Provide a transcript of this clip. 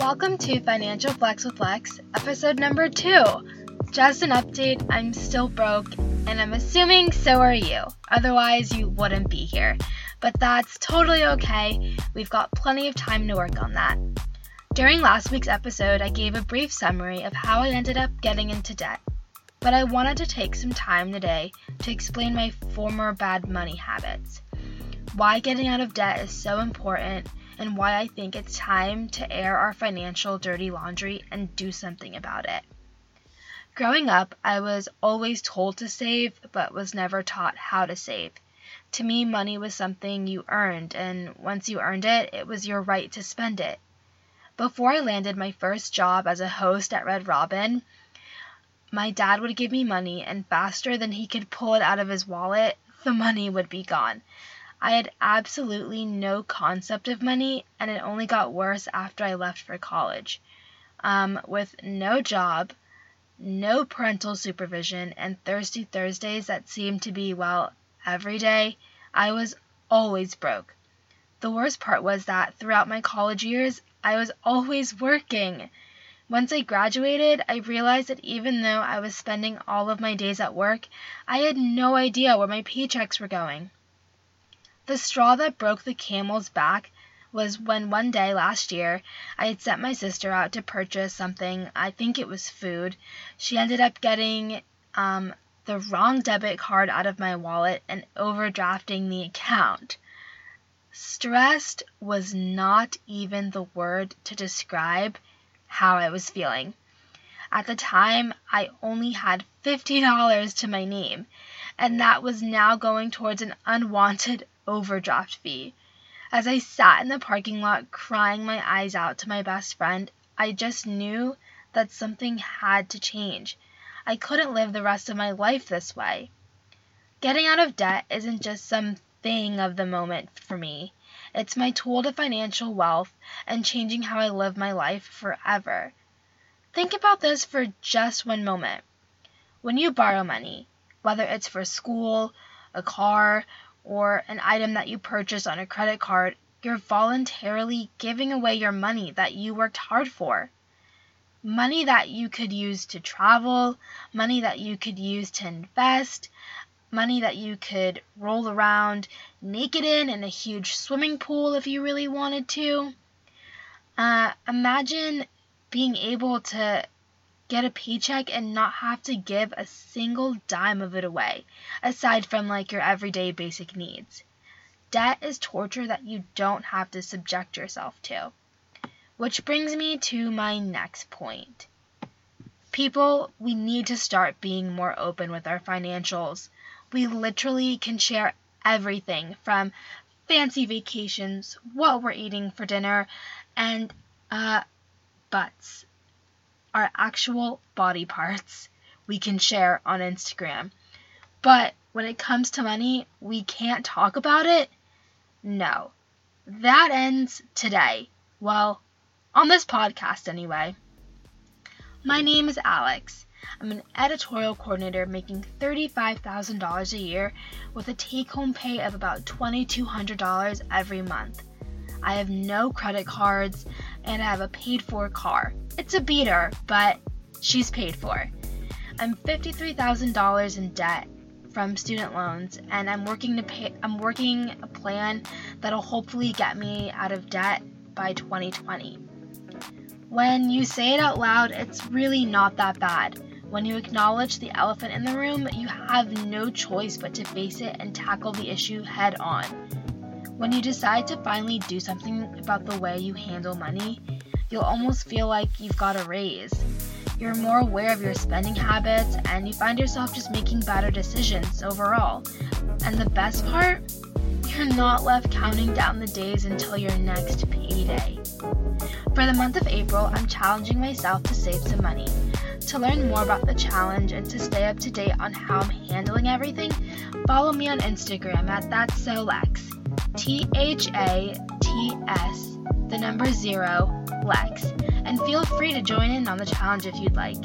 Welcome to Financial Flex with Lex, episode number two. Just an update, I'm still broke, and I'm assuming so are you. Otherwise, you wouldn't be here. But that's totally okay. We've got plenty of time to work on that. During last week's episode, I gave a brief summary of how I ended up getting into debt. But I wanted to take some time today to explain my former bad money habits. Why getting out of debt is so important and why I think it's time to air our financial dirty laundry and do something about it. Growing up, I was always told to save, but was never taught how to save. To me, money was something you earned, and once you earned it, it was your right to spend it. Before I landed my first job as a host at Red Robin, my dad would give me money, and faster than he could pull it out of his wallet, the money would be gone. I had absolutely no concept of money, and it only got worse after I left for college. Um, with no job, no parental supervision, and thirsty Thursdays that seemed to be, well, every day, I was always broke. The worst part was that throughout my college years, I was always working. Once I graduated, I realized that even though I was spending all of my days at work, I had no idea where my paychecks were going. The straw that broke the camel's back was when one day last year I had sent my sister out to purchase something, I think it was food. She ended up getting um, the wrong debit card out of my wallet and overdrafting the account. Stressed was not even the word to describe how I was feeling. At the time, I only had $50 to my name, and that was now going towards an unwanted overdraft fee. As I sat in the parking lot crying my eyes out to my best friend, I just knew that something had to change. I couldn't live the rest of my life this way. Getting out of debt isn't just some thing of the moment for me. It's my tool to financial wealth and changing how I live my life forever. Think about this for just one moment. When you borrow money, whether it's for school, a car, or an item that you purchase on a credit card, you're voluntarily giving away your money that you worked hard for. Money that you could use to travel, money that you could use to invest, money that you could roll around naked in in a huge swimming pool if you really wanted to. Uh, imagine being able to get a paycheck and not have to give a single dime of it away, aside from like your everyday basic needs. Debt is torture that you don't have to subject yourself to. Which brings me to my next point. People, we need to start being more open with our financials. We literally can share everything from fancy vacations, what we're eating for dinner, and uh, butts our actual body parts we can share on Instagram. But when it comes to money, we can't talk about it? No. That ends today. Well, on this podcast anyway. My name is Alex. I'm an editorial coordinator making $35,000 a year with a take home pay of about $2,200 every month. I have no credit cards, and I have a paid for car. It's a beater, but she's paid for. I'm $53,000 in debt from student loans and I'm working to pay I'm working a plan that'll hopefully get me out of debt by 2020. When you say it out loud, it's really not that bad. When you acknowledge the elephant in the room, you have no choice but to face it and tackle the issue head on. When you decide to finally do something about the way you handle money, you'll almost feel like you've got a raise. You're more aware of your spending habits and you find yourself just making better decisions overall. And the best part? You're not left counting down the days until your next payday. For the month of April, I'm challenging myself to save some money. To learn more about the challenge and to stay up to date on how I'm handling everything, follow me on Instagram at That's So Lex. T H A T S, the number zero, Lex, and feel free to join in on the challenge if you'd like.